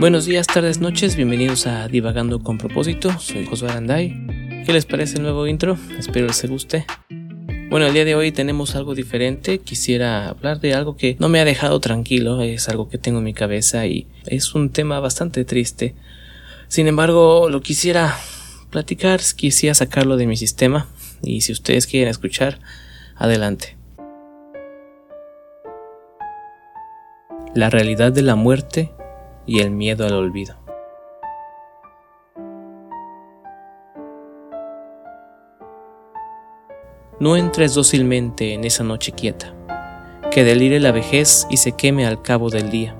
Buenos días, tardes, noches, bienvenidos a Divagando con propósito. Soy Josué Aranday. ¿Qué les parece el nuevo intro? Espero les guste. Bueno, el día de hoy tenemos algo diferente. Quisiera hablar de algo que no me ha dejado tranquilo, es algo que tengo en mi cabeza y es un tema bastante triste. Sin embargo, lo quisiera platicar, quisiera sacarlo de mi sistema y si ustedes quieren escuchar, adelante. La realidad de la muerte y el miedo al olvido. No entres dócilmente en esa noche quieta, que delire la vejez y se queme al cabo del día,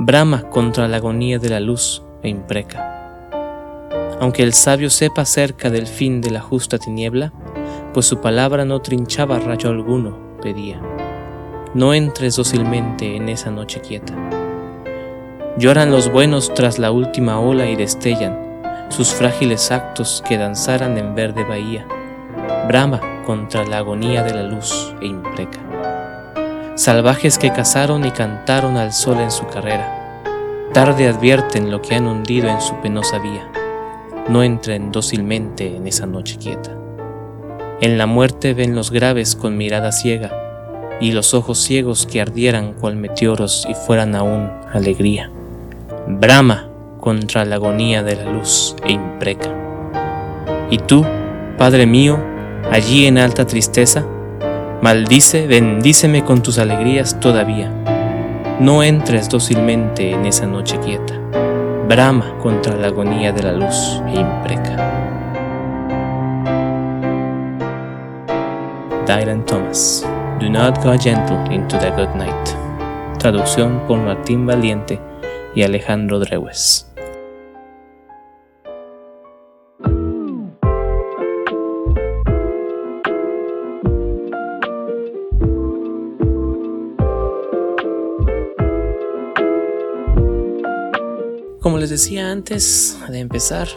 brama contra la agonía de la luz e impreca. Aunque el sabio sepa cerca del fin de la justa tiniebla, pues su palabra no trinchaba rayo alguno, pedía. No entres dócilmente en esa noche quieta. Lloran los buenos tras la última ola y destellan sus frágiles actos que danzaran en verde bahía. Brama contra la agonía de la luz e impreca. Salvajes que cazaron y cantaron al sol en su carrera, tarde advierten lo que han hundido en su penosa vía. No entren dócilmente en esa noche quieta. En la muerte ven los graves con mirada ciega y los ojos ciegos que ardieran cual meteoros y fueran aún alegría. Brama contra la agonía de la luz e impreca. Y tú, Padre mío, allí en alta tristeza, maldice, bendíceme con tus alegrías todavía. No entres dócilmente en esa noche quieta. Brama contra la agonía de la luz e impreca. Dylan Thomas Do not go gentle into the good night. Traducción por Martín Valiente Alejandro Drewes. Como les decía antes de empezar,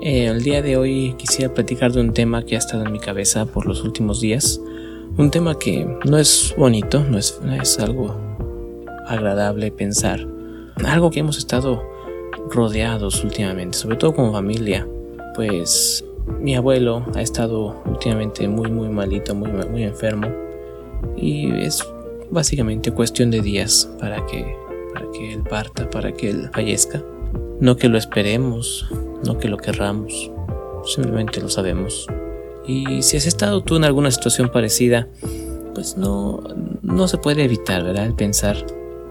eh, el día de hoy quisiera platicar de un tema que ha estado en mi cabeza por los últimos días un tema que no es bonito, no es algo agradable pensar. Algo que hemos estado rodeados últimamente, sobre todo como familia. Pues mi abuelo ha estado últimamente muy muy malito, muy, muy enfermo. Y es básicamente cuestión de días para que, para que él parta, para que él fallezca. No que lo esperemos, no que lo querramos, simplemente lo sabemos. Y si has estado tú en alguna situación parecida, pues no, no se puede evitar, ¿verdad? El pensar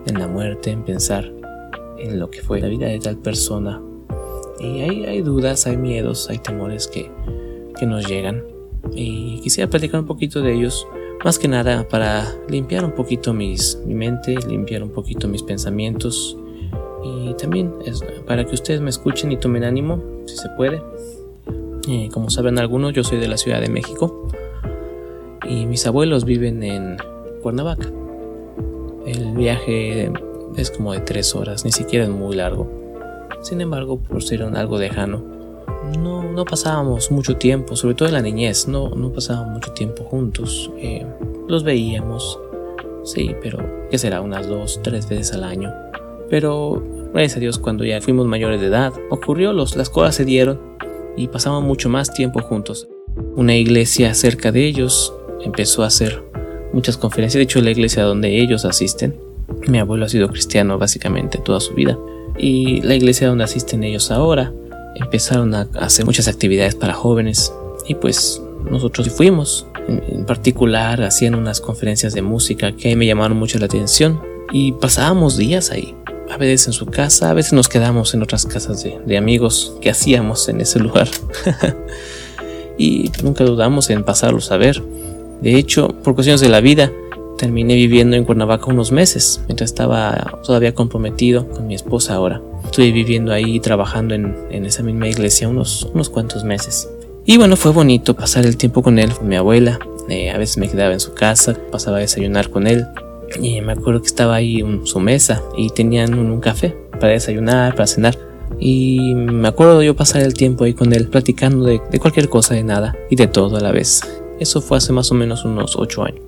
en la muerte, en pensar en lo que fue la vida de tal persona. Y hay, hay dudas, hay miedos, hay temores que, que nos llegan. Y quisiera platicar un poquito de ellos, más que nada para limpiar un poquito mis, mi mente, limpiar un poquito mis pensamientos. Y también para que ustedes me escuchen y tomen ánimo, si se puede. Eh, como saben algunos, yo soy de la Ciudad de México y mis abuelos viven en Cuernavaca. El viaje es como de tres horas, ni siquiera es muy largo. Sin embargo, por ser algo lejano, no, no pasábamos mucho tiempo, sobre todo en la niñez, no, no pasábamos mucho tiempo juntos. Eh, los veíamos, sí, pero ¿qué será? Unas dos, tres veces al año. Pero gracias a Dios, cuando ya fuimos mayores de edad, ocurrió, los, las cosas se dieron y pasaban mucho más tiempo juntos. Una iglesia cerca de ellos empezó a hacer muchas conferencias, de hecho la iglesia donde ellos asisten, mi abuelo ha sido cristiano básicamente toda su vida, y la iglesia donde asisten ellos ahora empezaron a hacer muchas actividades para jóvenes y pues nosotros fuimos. En, particular hacían unas conferencias de música que me llamaron mucho la atención y pasábamos días ahí a veces en su casa, a veces nos quedamos en otras casas de, amigos que hacíamos en ese lugar. y nunca dudamos en pasarlos a ver. De hecho, por cuestiones de la vida, terminé viviendo en Cuernavaca unos meses, mientras estaba todavía comprometido con mi esposa ahora. Estuve viviendo ahí, trabajando en, esa misma iglesia unos, unos cuantos meses. Y bueno, fue bonito pasar el tiempo con él, con mi abuela. Eh, a veces me quedaba en su casa, pasaba a desayunar con él. Y me acuerdo que estaba ahí en su mesa y tenían un, café para desayunar, para cenar. Y me acuerdo yo pasar el tiempo ahí con él platicando de, cualquier cosa, de nada y de todo a la vez. Eso fue hace más o menos unos 8 años.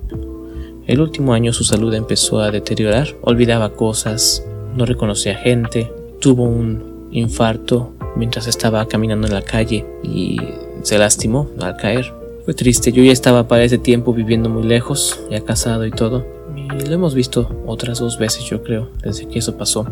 El último año su salud empezó a deteriorar, olvidaba cosas, no reconocía gente, tuvo un infarto mientras estaba caminando en la calle y se lastimó al caer. Fue triste, yo ya estaba para ese tiempo viviendo muy lejos, ya casado y todo. Y lo hemos visto otras dos veces yo creo, desde que eso pasó.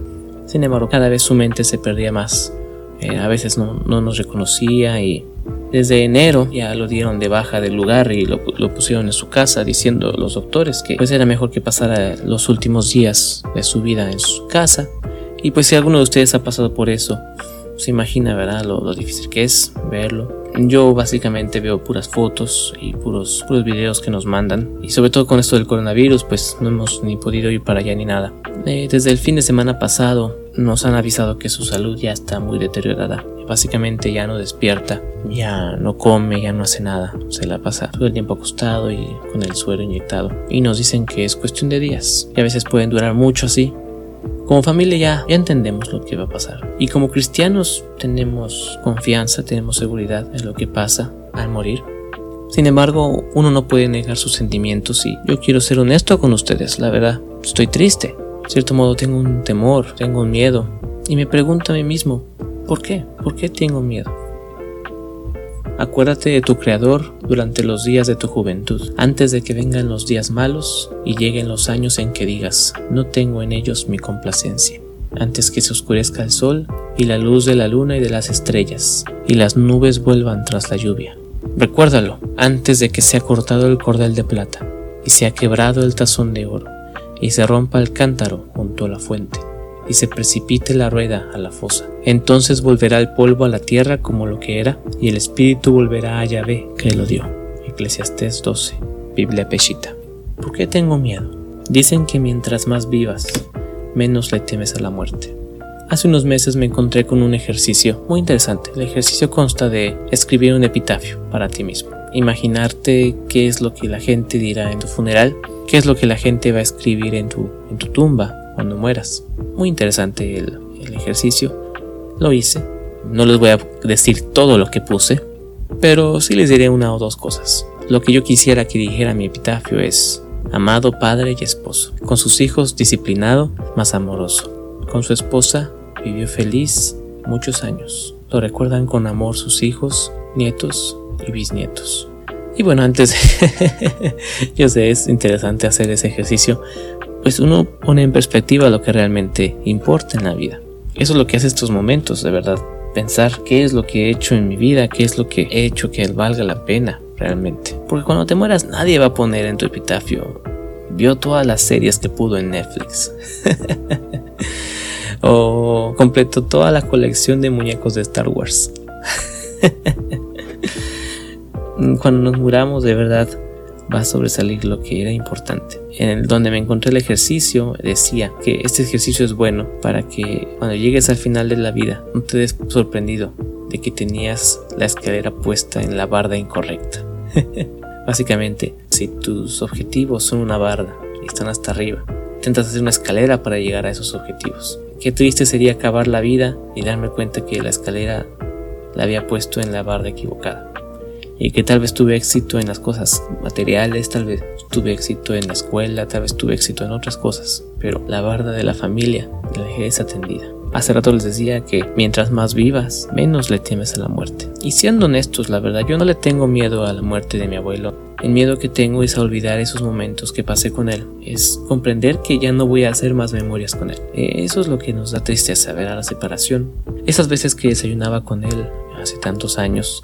Sin embargo, cada vez su mente se perdía más. Eh, a veces no, no, nos reconocía y desde enero ya lo dieron de baja del lugar y lo, lo, pusieron en su casa diciendo los doctores que pues era mejor que pasara los últimos días de su vida en su casa. Y pues si alguno de ustedes ha pasado por eso, se imagina, ¿verdad? Lo, lo, difícil que es verlo. Yo básicamente veo puras fotos y puros, puros videos que nos mandan. Y sobre todo con esto del coronavirus, pues no hemos ni podido ir para allá ni nada. Eh, desde el fin de semana pasado nos han avisado que su salud ya está muy deteriorada. Básicamente ya no despierta, ya no come, ya no hace nada. Se la pasa todo el tiempo acostado y con el suero inyectado. Y nos dicen que es cuestión de días. Y a veces pueden durar mucho así, como familia ya, ya entendemos lo que va a pasar. Y como cristianos tenemos confianza, tenemos seguridad en lo que pasa al morir. Sin embargo, uno no puede negar sus sentimientos y yo quiero ser honesto con ustedes, la verdad, estoy triste. De cierto modo tengo un temor, tengo un miedo. Y me pregunto a mí mismo, ¿por qué? ¿Por qué tengo miedo? Acuérdate de tu Creador durante los días de tu juventud, antes de que vengan los días malos y lleguen los años en que digas, no tengo en ellos mi complacencia, antes que se oscurezca el sol y la luz de la luna y de las estrellas, y las nubes vuelvan tras la lluvia. Recuérdalo, antes de que sea cortado el cordel de plata, y sea quebrado el tazón de oro, y se rompa el cántaro junto a la fuente y se precipite la rueda a la fosa. Entonces volverá el polvo a la tierra como lo que era, y el espíritu volverá a Yahvé que lo dio. Eclesiastés 12, Biblia Peshita. ¿Por qué tengo miedo? Dicen que mientras más vivas, menos le temes a la muerte. Hace unos meses me encontré con un ejercicio muy interesante. El ejercicio consta de escribir un epitafio para ti mismo. Imaginarte qué es lo que la gente dirá en tu funeral, qué es lo que la gente va a escribir en tu, en tu tumba, cuando mueras. Muy interesante el, ejercicio. Lo hice. No les voy a decir todo lo que puse, pero sí les diré una o dos cosas. Lo que yo quisiera que dijera mi epitafio es, amado padre y esposo, con sus hijos disciplinado, más amoroso. Con su esposa vivió feliz muchos años. Lo recuerdan con amor sus hijos, nietos y bisnietos. Y bueno, antes, yo sé, es interesante hacer ese ejercicio pues uno pone en perspectiva lo que realmente importa en la vida. Eso es lo que hace estos momentos, de verdad. Pensar qué es lo que he hecho en mi vida, qué es lo que he hecho que valga la pena realmente. Porque cuando te mueras nadie va a poner en tu epitafio, vio todas las series que pudo en Netflix. o completó toda la colección de muñecos de Star Wars. cuando nos muramos de verdad, va a sobresalir lo que era importante. En donde me encontré el ejercicio decía que este ejercicio es bueno para que cuando llegues al final de la vida no te des sorprendido de que tenías la escalera puesta en la barda incorrecta. Básicamente, si tus objetivos son una barda y están hasta arriba, intentas hacer una escalera para llegar a esos objetivos. Qué triste sería acabar la vida y darme cuenta que la escalera la había puesto en la barda equivocada y que tal vez tuve éxito en las cosas materiales, tal vez tuve éxito en la escuela, tal vez tuve éxito en otras cosas, pero la barda de la familia la dejé desatendida. Hace rato les decía que mientras más vivas, menos le temes a la muerte. Y siendo honestos, la verdad, yo no le tengo miedo a la muerte de mi abuelo. El miedo que tengo es a olvidar esos momentos que pasé con él. Es comprender que ya no voy a hacer más memorias con él. Eso es lo que nos da tristeza ver a la separación. Esas veces que desayunaba con él hace tantos años,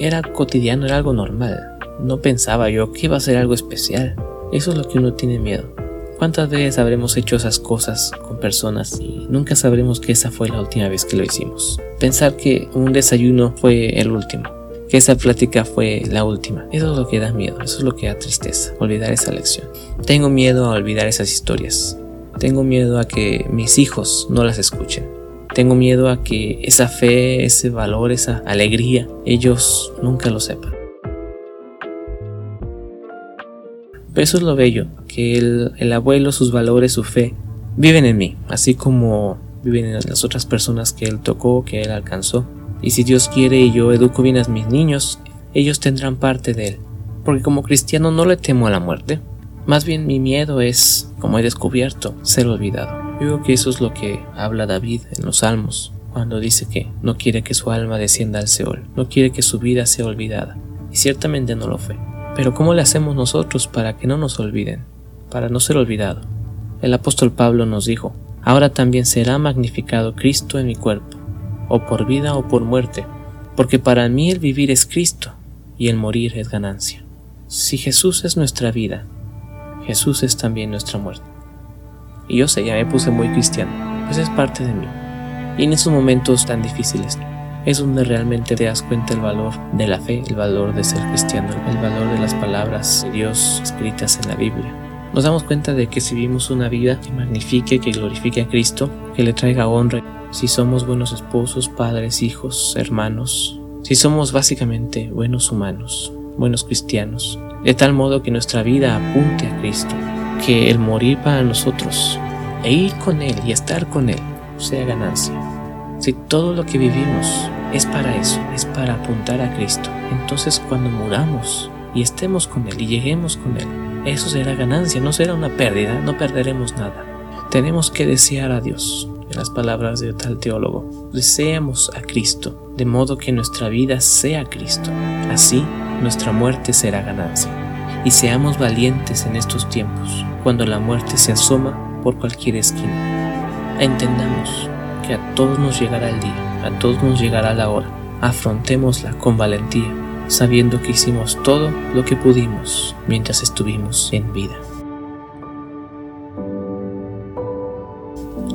era cotidiano, era algo normal. No pensaba yo que iba a ser algo especial. Eso es lo que uno tiene miedo. ¿Cuántas veces habremos hecho esas cosas con personas y nunca sabremos que esa fue la última vez que lo hicimos? Pensar que un desayuno fue el último, que esa plática fue la última. Eso es lo que da miedo, eso es lo que da tristeza, olvidar esa lección. Tengo miedo a olvidar esas historias. Tengo miedo a que mis hijos no las escuchen. Tengo miedo a que esa fe, ese valor, esa alegría, ellos nunca lo sepan. Pero eso es lo bello, que el, abuelo, sus valores, su fe, viven en mí, así como viven en las otras personas que él tocó, que él alcanzó. Y si Dios quiere y yo educo bien a mis niños, ellos tendrán parte de él. Porque como cristiano no le temo a la muerte. Más bien mi miedo es, como he descubierto, ser olvidado. Yo creo que eso es lo que habla David en los Salmos, cuando dice que no quiere que su alma descienda al Seol, no quiere que su vida sea olvidada. Y ciertamente no lo fue. Pero ¿cómo le hacemos nosotros para que no nos olviden? Para no ser olvidado. El apóstol Pablo nos dijo, ahora también será magnificado Cristo en mi cuerpo, o por vida o por muerte, porque para mí el vivir es Cristo y el morir es ganancia. Si Jesús es nuestra vida, Jesús es también nuestra muerte. Y yo sé, ya me puse muy cristiano, pues es parte de mí. Y en esos momentos tan difíciles es donde realmente te das cuenta el valor de la fe, el valor de ser cristiano, el valor de las palabras de Dios escritas en la Biblia. Nos damos cuenta de que si vivimos una vida que magnifique, que glorifique a Cristo, que le traiga honra, si somos buenos esposos, padres, hijos, hermanos, si somos básicamente buenos humanos, buenos cristianos, de tal modo que nuestra vida apunte a Cristo, que el morir para nosotros e ir con Él y estar con Él sea ganancia. Si todo lo que vivimos es para eso, es para apuntar a Cristo, entonces cuando muramos y estemos con Él y lleguemos con Él, eso será ganancia, no será una pérdida, no perderemos nada. Tenemos que desear a Dios, en las palabras de tal teólogo, deseamos a Cristo, de modo que nuestra vida sea Cristo. Así, nuestra muerte será ganancia. Y seamos valientes en estos tiempos, cuando la muerte se asoma por cualquier esquina. Entendamos que a todos nos llegará el día, a todos nos llegará la hora. Afrontémosla con valentía, sabiendo que hicimos todo lo que pudimos mientras estuvimos en vida.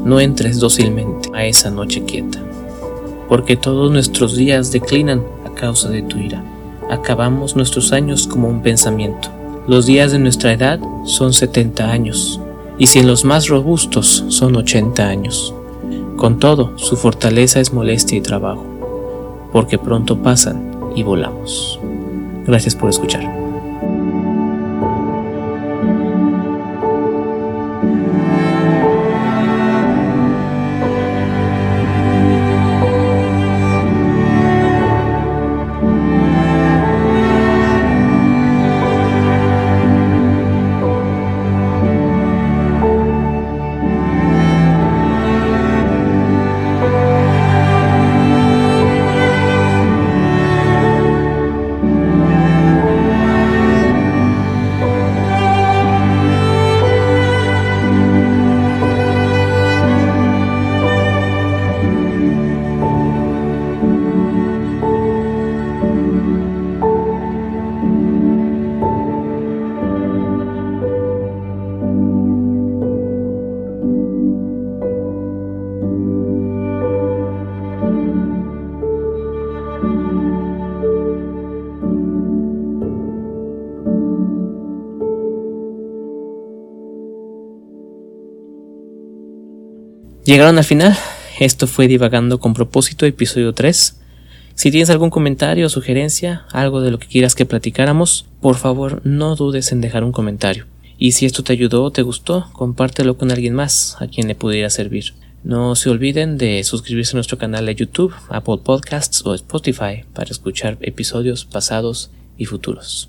No entres dócilmente a esa noche quieta, porque todos nuestros días declinan a causa de tu ira. Acabamos nuestros años como un pensamiento. Los días de nuestra edad son 70 años, y si en los más robustos son 80 años. Con todo, su fortaleza es molestia y trabajo, porque pronto pasan y volamos. Gracias por escuchar. Llegaron al final. Esto fue Divagando con propósito, episodio 3. Si tienes algún comentario o sugerencia, algo de lo que quieras que platicáramos, por favor no dudes en dejar un comentario. Y si esto te ayudó o te gustó, compártelo con alguien más a quien le pudiera servir. No se olviden de suscribirse a nuestro canal de YouTube, Apple Podcasts o Spotify para escuchar episodios pasados y futuros.